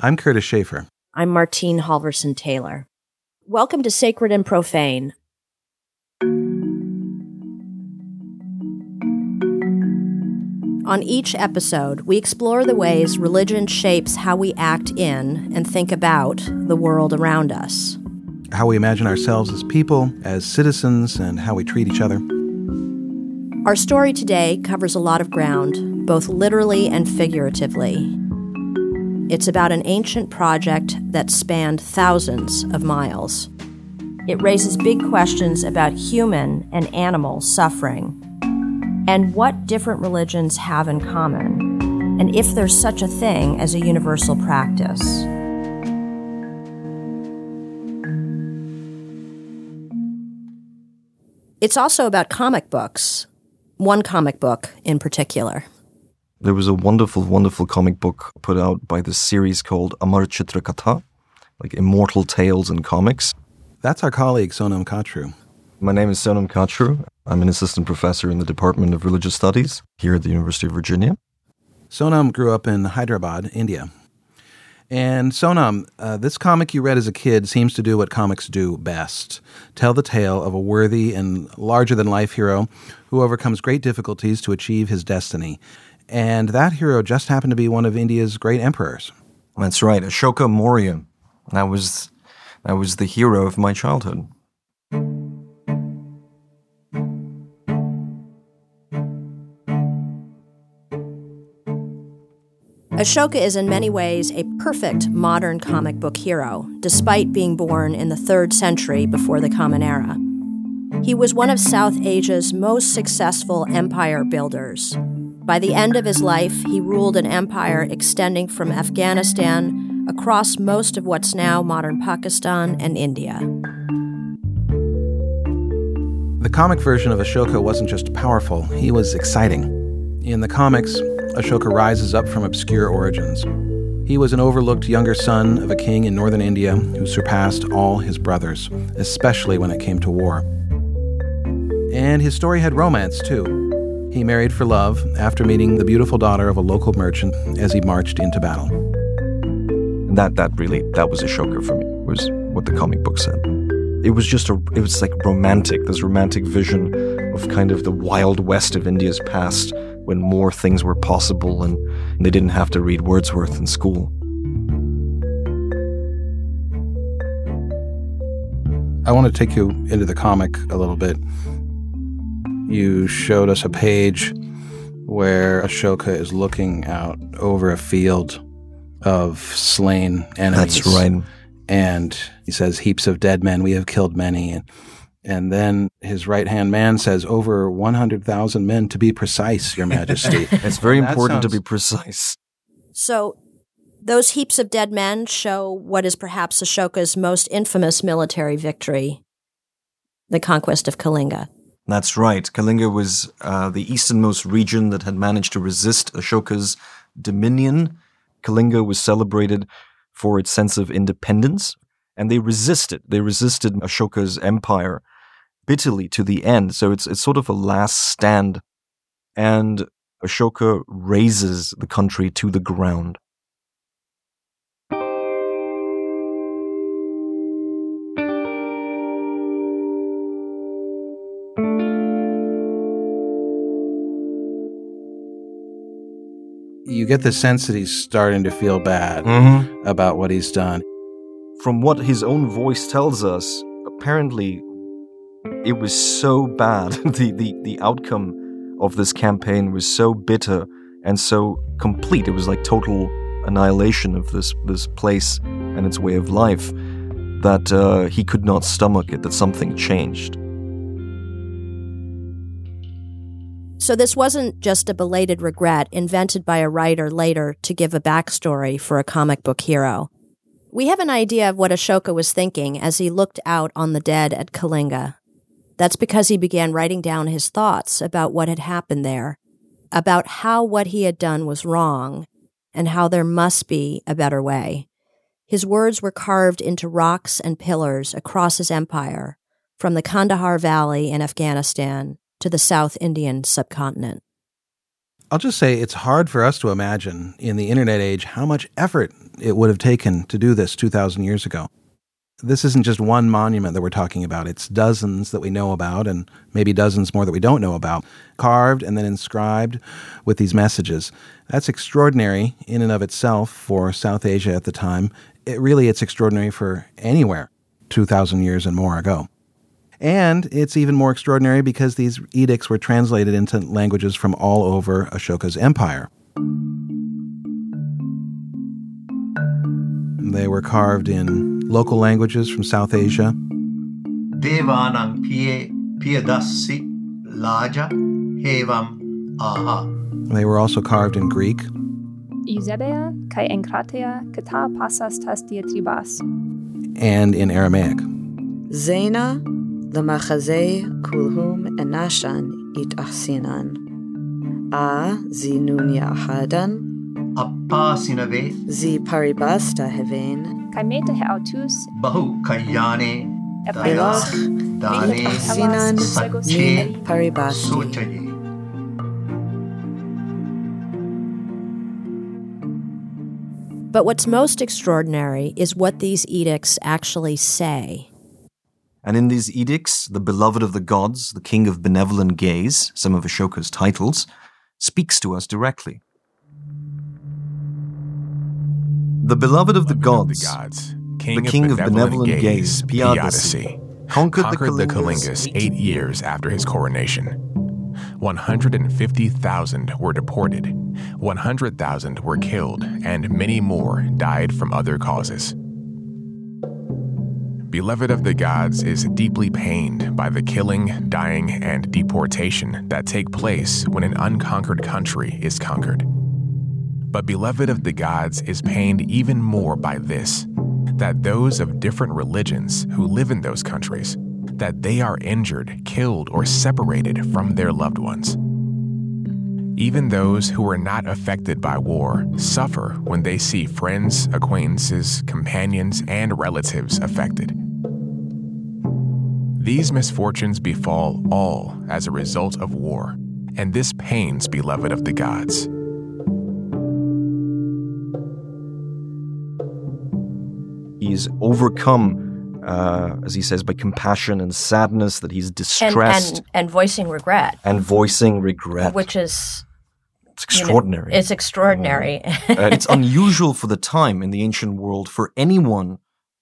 I'm Kurtis Schaeffer. I'm Martien Halvorson-Taylor. Welcome to Sacred and Profane. On each episode, we explore the ways religion shapes how we act in and think about the world around us. How we imagine ourselves as people, as citizens, and how we treat each other. Our story today covers a lot of ground, both literally and figuratively. It's about an ancient project that spanned thousands of miles. It raises big questions about human and animal suffering and what different religions have in common, and if there's such a thing as a universal practice. It's also about comic books, one comic book in particular. There was a wonderful, wonderful comic book put out by this series called Amar Chitra Katha, like Immortal Tales in Comics. That's our colleague Sonam Kachru. My name is Sonam Kachru. I'm an assistant professor in the Department of Religious Studies here at the University of Virginia. Sonam grew up in Hyderabad, India. And Sonam, uh, this comic you read as a kid seems to do what comics do best tell the tale of a worthy and larger than life hero who overcomes great difficulties to achieve his destiny. And that hero just happened to be one of India's great emperors. That's right, Ashoka Maurya. That was, that was the hero of my childhood. Ashoka is in many ways a perfect modern comic book hero, despite being born in the 3rd century before the Common Era. He was one of South Asia's most successful empire builders. By the end of his life, he ruled an empire extending from Afghanistan across most of what's now modern Pakistan and India. The comic version of Ashoka wasn't just powerful, he was exciting. In the comics, Ashoka rises up from obscure origins. He was an overlooked younger son of a king in northern India who surpassed all his brothers, especially when it came to war. And his story had romance, too. He married for love after meeting the beautiful daughter of a local merchant as he marched into battle. And that, that really, that was Ashoka for me, was what the comic book said. It was just a, it was like romantic, this romantic vision of kind of the wild west of India's past when more things were possible and they didn't have to read Wordsworth in school. I want to take you into the comic a little bit. You showed us a page where Ashoka is looking out over a field of slain enemies. That's right. And he says, Heaps of dead men, we have killed many. And and then his right hand man says, over 100,000 men to be precise, Your Majesty. it's very important sounds... to be precise. So, those heaps of dead men show what is perhaps Ashoka's most infamous military victory the conquest of Kalinga. That's right. Kalinga was uh, the easternmost region that had managed to resist Ashoka's dominion. Kalinga was celebrated for its sense of independence, and they resisted. They resisted Ashoka's empire bitterly to the end. So it's it's sort of a last stand, and Ashoka razes the country to the ground. You get the sense that he's starting to feel bad mm-hmm. about what he's done. From what his own voice tells us, apparently it was so bad. the, the, the outcome of this campaign was so bitter and so complete. It was like total annihilation of this, this place and its way of life that uh, he could not stomach it, that something changed. So, this wasn't just a belated regret invented by a writer later to give a backstory for a comic book hero. We have an idea of what Ashoka was thinking as he looked out on the dead at Kalinga that's because he began writing down his thoughts about what had happened there, about how what he had done was wrong, and how there must be a better way. His words were carved into rocks and pillars across his empire, from the Kandahar Valley in Afghanistan to the South Indian subcontinent. I'll just say it's hard for us to imagine in the internet age how much effort it would have taken to do this 2,000 years ago. This isn't just one monument that we're talking about, it's dozens that we know about, and maybe dozens more that we don't know about, carved and then inscribed with these messages. That's extraordinary in and of itself for South Asia at the time. It really, it's extraordinary for anywhere 2,000 years and more ago. And it's even more extraordinary because these edicts were translated into languages from all over Ashoka's empire. They were carved in local languages from South Asia. Devanang pie piedassi laja hevam aha. They were also carved in Greek. Eusebia kai enkratea kata pasas tas diatribas. And in Aramaic. Zena Lamachaze kulhum enashan it itahsinan. A zinunya ahadan. Appa sinave. Zi paribasta hevain. Kaimeta heautus. Bahu kayane. Epilach. Dane. Sinan. Ni paribasti. But what's most extraordinary is what these edicts actually say. And in these edicts, the beloved of the gods, the king of benevolent gaze, some of Ashoka's titles, speaks to us directly. The beloved of the gods, the gods, king, the king of benevolent, gaze, Piyadasi, Piyadasi, conquered, conquered the the Kalingas Kalingas eight years after his coronation. 150,000 were deported, 100,000 were killed, and many more died from other causes. Beloved of the gods is deeply pained by the killing, dying, and deportation that take place when an unconquered country is conquered. But beloved of the gods is pained even more by this that those of different religions who live in those countries that they are injured, killed, or separated from their loved ones. Even those who are not affected by war suffer when they see friends, acquaintances, companions, and relatives affected. These misfortunes befall all as a result of war, and this pains beloved of the gods. He's overcome, uh, as he says, by compassion and sadness, that he's And, distressed and, and voicing regret, and, voicing regret. which is it's you know, extraordinary. it's extraordinary. Uh, it's unusual for the time in the ancient world for anyone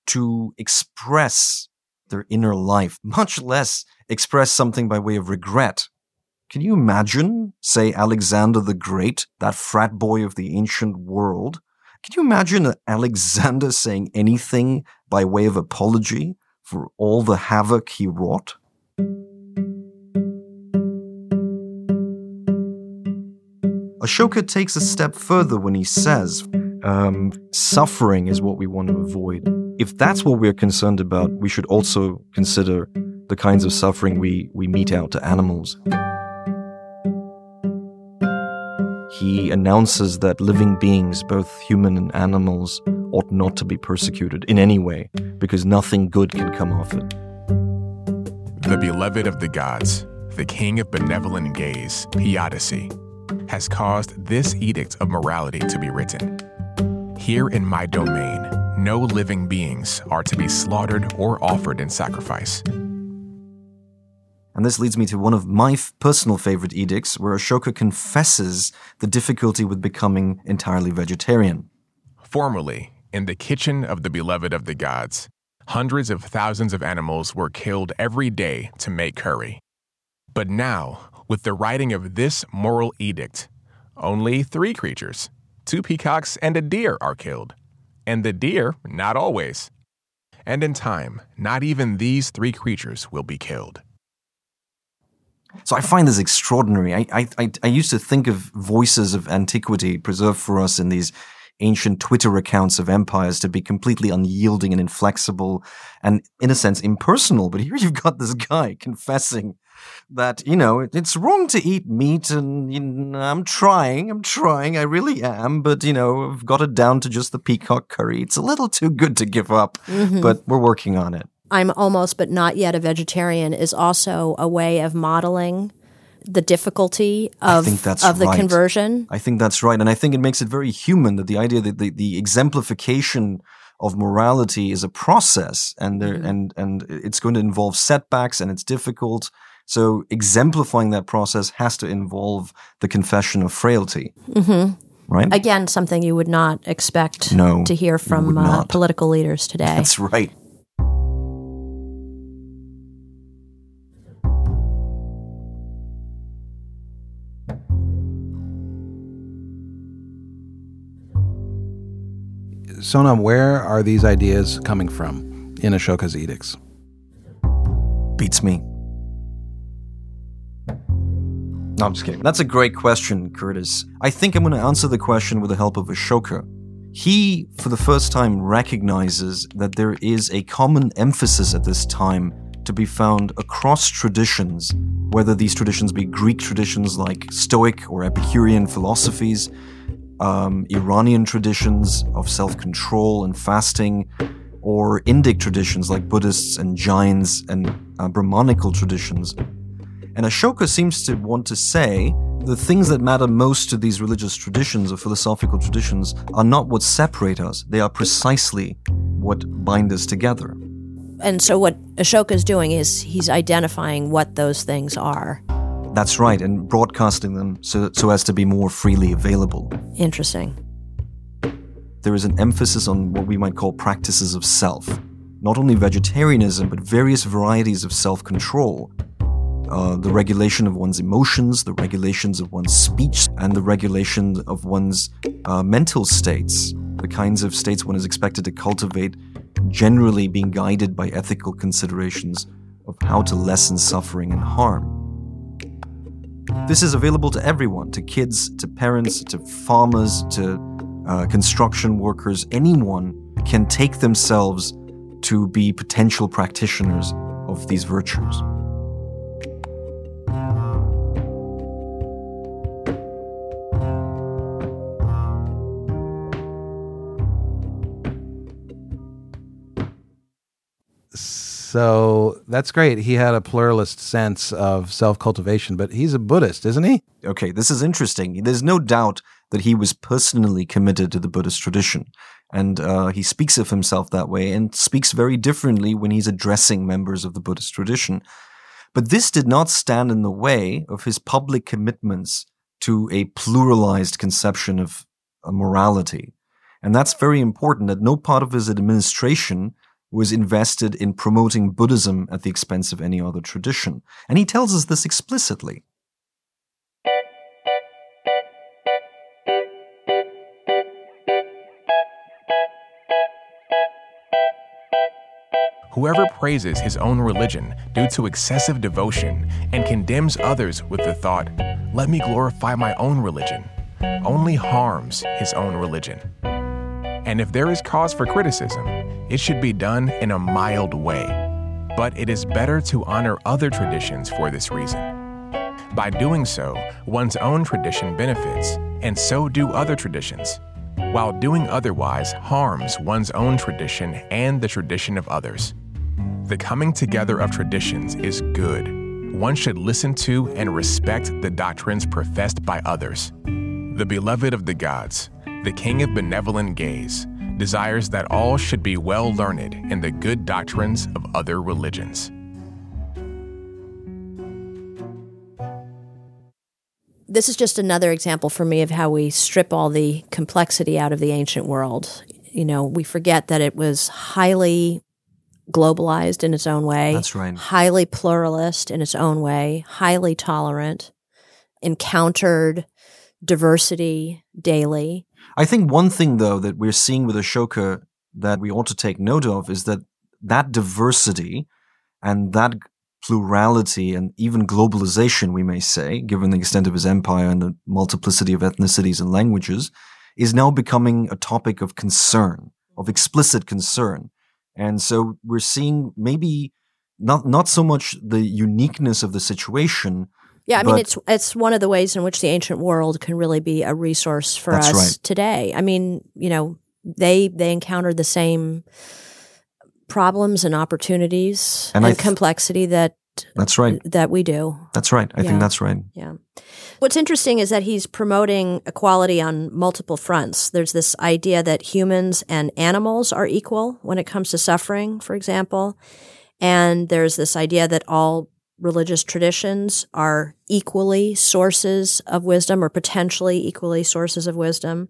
to express their inner life, much less express something by way of regret. Can you imagine, say, Alexander the Great, that frat boy of the ancient world? Can you imagine Alexander saying anything by way of apology for all the havoc he wrought? Ashoka takes a step further when he says, um, suffering is what we want to avoid. If that's what we're concerned about, we should also consider the kinds of suffering we, we mete out to animals. He announces that living beings, both human and animals, ought not to be persecuted in any way because nothing good can come of it. The beloved of the gods, the king of benevolent gaze, Piyadasi, has caused this edict of morality to be written. Here in my domain, no living beings are to be slaughtered or offered in sacrifice. And this leads me to one of my f- personal favorite edicts, where Ashoka confesses the difficulty with becoming entirely vegetarian. Formerly, in the kitchen of the beloved of the gods, hundreds of thousands of animals were killed every day to make curry. But now, with the writing of this moral edict, only three creatures two peacocks and a deer are killed. And the deer, not always. And in time, not even these three creatures will be killed. So I find this extraordinary. I, I, I, used to think of voices of antiquity preserved for us in these ancient Twitter accounts of empires to be completely unyielding and inflexible and, in a sense, impersonal. But here you've got this guy confessing that, you know, it's wrong to eat meat and you know, I'm trying, I'm trying, I really am. But, you know, I've got it down to just the peacock curry. It's a little too good to give up, but we're working on it. I'm almost but not yet a vegetarian is also a way of modeling the difficulty of of the right. conversion. I think that's right. And I think it makes it very human that the idea that the, the exemplification of morality is a process and there, Mhm. and and it's going to involve setbacks and it's difficult. So exemplifying that process has to involve the confession of frailty, hmm right? Again, something you would not expect No, to hear from uh, political leaders today. That's right. Sonam, where are these ideas coming from in Ashoka's edicts? Beats me. No, I'm just kidding. That's a great question, Kurtis. I think I'm going to answer the question with the help of Ashoka. He, for the first time, recognizes that there is a common emphasis at this time to be found across traditions, whether these traditions be Greek traditions like Stoic or Epicurean philosophies, um, Iranian traditions of self control and fasting, or Indic traditions like Buddhists and Jains and uh, Brahmanical traditions. And Ashoka seems to want to say the things that matter most to these religious traditions or philosophical traditions are not what separate us, they are precisely what bind us together. And so, what Ashoka is doing is he's identifying what those things are. That's right, and broadcasting them so, so as to be more freely available. Interesting. There is an emphasis on what we might call practices of self. Not only vegetarianism, but various varieties of self control. Uh, the regulation of one's emotions, the regulations of one's speech, and the regulation of one's uh, mental states, the kinds of states one is expected to cultivate, generally being guided by ethical considerations of how to lessen suffering and harm. This is available to everyone to kids, to parents, to farmers, to uh, construction workers. Anyone can take themselves to be potential practitioners of these virtues. So that's great. He had a pluralist sense of self cultivation, but he's a Buddhist, isn't he? Okay, this is interesting. There's no doubt that he was personally committed to the Buddhist tradition. And uh, he speaks of himself that way and speaks very differently when he's addressing members of the Buddhist tradition. But this did not stand in the way of his public commitments to a pluralized conception of uh, morality. And that's very important that no part of his administration was invested in promoting Buddhism at the expense of any other tradition. And he tells us this explicitly. Whoever praises his own religion due to excessive devotion and condemns others with the thought, let me glorify my own religion, only harms his own religion. And if there is cause for criticism, it should be done in a mild way. But it is better to honor other traditions for this reason. By doing so, one's own tradition benefits, and so do other traditions, while doing otherwise harms one's own tradition and the tradition of others. The coming together of traditions is good. One should listen to and respect the doctrines professed by others. The beloved of the gods, the king of benevolent gaze, desires that all should be well learned in the good doctrines of other religions. This is just another example for me of how we strip all the complexity out of the ancient world. You know, we forget that it was highly globalized in its own way. That's right. Highly pluralist in its own way, highly tolerant, encountered diversity daily. I think one thing, though, that we're seeing with Ashoka that we ought to take note of is that that diversity and that plurality and even globalization, we may say, given the extent of his empire and the multiplicity of ethnicities and languages, is now becoming a topic of concern, of explicit concern. And so we're seeing maybe not, not so much the uniqueness of the situation, Yeah, I mean it's it's one of the ways in which the ancient world can really be a resource for us right. today. I mean, you know, they they encountered the same problems and opportunities And and, th- complexity that That's right. that we do. That's right. I Yeah. think that's right. Yeah. What's interesting is that he's promoting equality on multiple fronts. There's this idea that humans and animals are equal when it comes to suffering, for example. And there's this idea that all religious traditions are equally sources of wisdom or potentially equally sources of wisdom.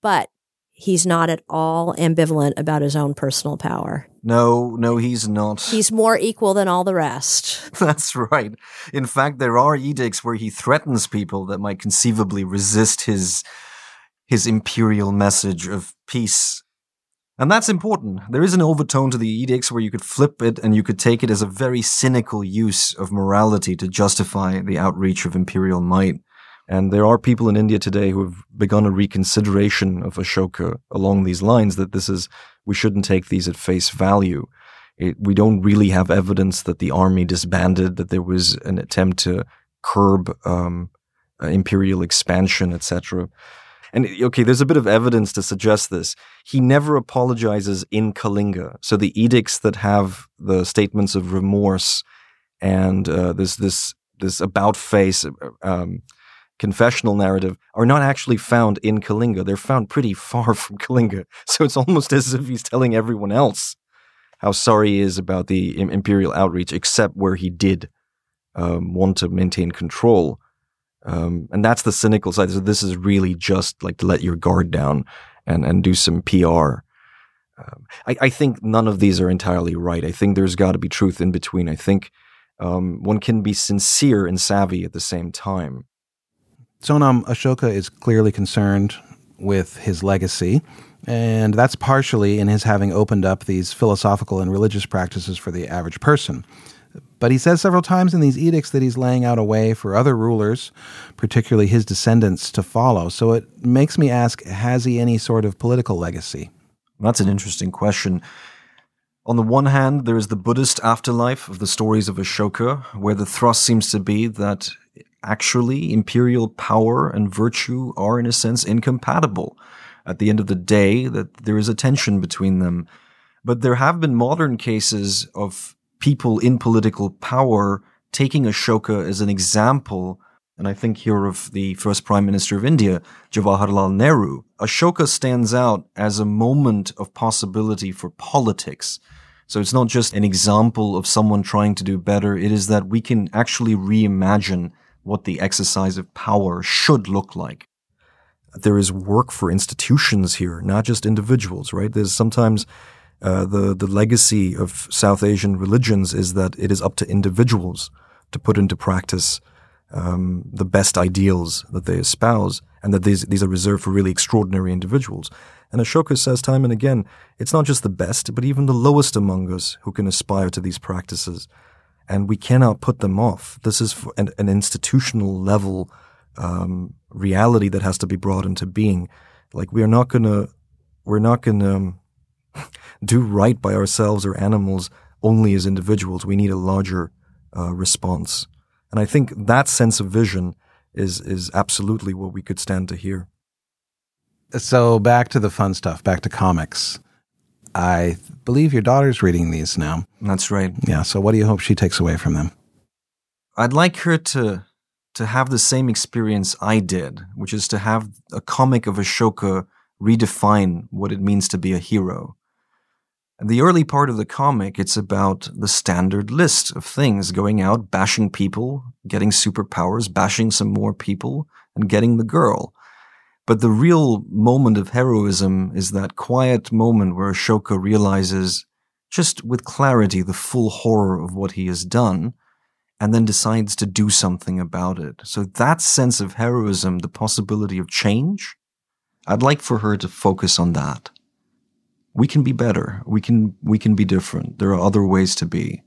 But he's not at all ambivalent about his own personal power. No, no, he's not. He's more equal than all the rest. That's right. In fact, there are edicts where he threatens people that might conceivably resist his his imperial message of peace. And that's important. There is an overtone to the edicts where you could flip it and you could take it as a very cynical use of morality to justify the outreach of imperial might. And there are people in India today who have begun a reconsideration of Ashoka along these lines that this is, we shouldn't take these at face value. It, we don't really have evidence that the army disbanded, that there was an attempt to curb um, uh, imperial expansion, etc. And okay, there's a bit of evidence to suggest this. He never apologizes in Kalinga. So the edicts that have the statements of remorse and uh, this this this about face um, confessional narrative are not actually found in Kalinga. They're found pretty far from Kalinga. So it's almost as if he's telling everyone else how sorry he is about the imperial outreach, except where he did um, want to maintain control. Um, and that's the cynical side. So this is really just like to let your guard down and, and do some PR. Um, I, I think none of these are entirely right. I think there's got to be truth in between. I think um, one can be sincere and savvy at the same time. Sonam Ashoka is clearly concerned with his legacy, and that's partially in his having opened up these philosophical and religious practices for the average person. But he says several times in these edicts that he's laying out a way for other rulers, particularly his descendants, to follow. So it makes me ask has he any sort of political legacy? That's an interesting question. On the one hand, there is the Buddhist afterlife of the stories of Ashoka, where the thrust seems to be that actually imperial power and virtue are, in a sense, incompatible. At the end of the day, that there is a tension between them. But there have been modern cases of people in political power taking Ashoka as an example. And I think here of the first Prime Minister of India, Jawaharlal Nehru. Ashoka stands out as a moment of possibility for politics. So it's not just an example of someone trying to do better. It is that we can actually reimagine what the exercise of power should look like. There is work for institutions here, not just individuals, right? There's sometimes uh, the the legacy of South Asian religions is that it is up to individuals to put into practice um, the best ideals that they espouse, and that these these are reserved for really extraordinary individuals. And Ashoka says time and again, it's not just the best, but even the lowest among us who can aspire to these practices, and we cannot put them off. This is an, an institutional level um, reality that has to be brought into being. Like we are not gonna, we're not gonna. Do right by ourselves or animals only as individuals. We need a larger uh, response. And I think that sense of vision is is absolutely what we could stand to hear. So back to the fun stuff, back to comics. I believe your daughter's reading these now. That's right. Yeah, so what do you hope she takes away from them? I'd like her to to have the same experience I did, which is to have a comic of Ashoka redefine what it means to be a hero. The early part of the comic, it's about the standard list of things going out, bashing people, getting superpowers, bashing some more people, and getting the girl. But the real moment of heroism is that quiet moment where Ashoka realizes, just with clarity, the full horror of what he has done, and then decides to do something about it. So that sense of heroism, the possibility of change, I'd like for her to focus on that. We can be better. We can we can be different. There are other ways to be.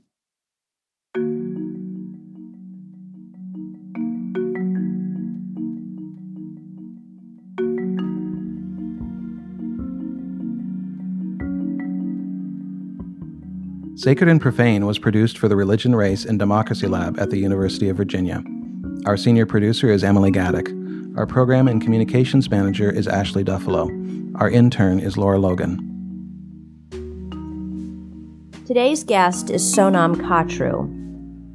Sacred and Profane was produced for the Religion, Race, and Democracy Lab at the University of Virginia. Our senior producer is Emily Gaddick. Our program and communications manager is Ashley Duffalo. Our intern is Laura Logan. Today's guest is Sonam Kachru.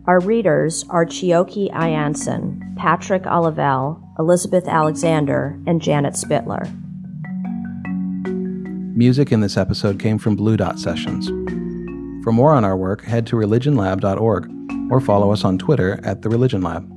Our readers are Chioki Ianson, Patrick Olivelle, Elizabeth Alexander, and Janet Spittler. Music in this episode came from Blue Dot Sessions. For more on our work, head to religionlab.org or follow us on Twitter at The Religion Lab.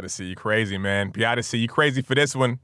Piatasy, you crazy, man. Piatasy, you crazy for this one.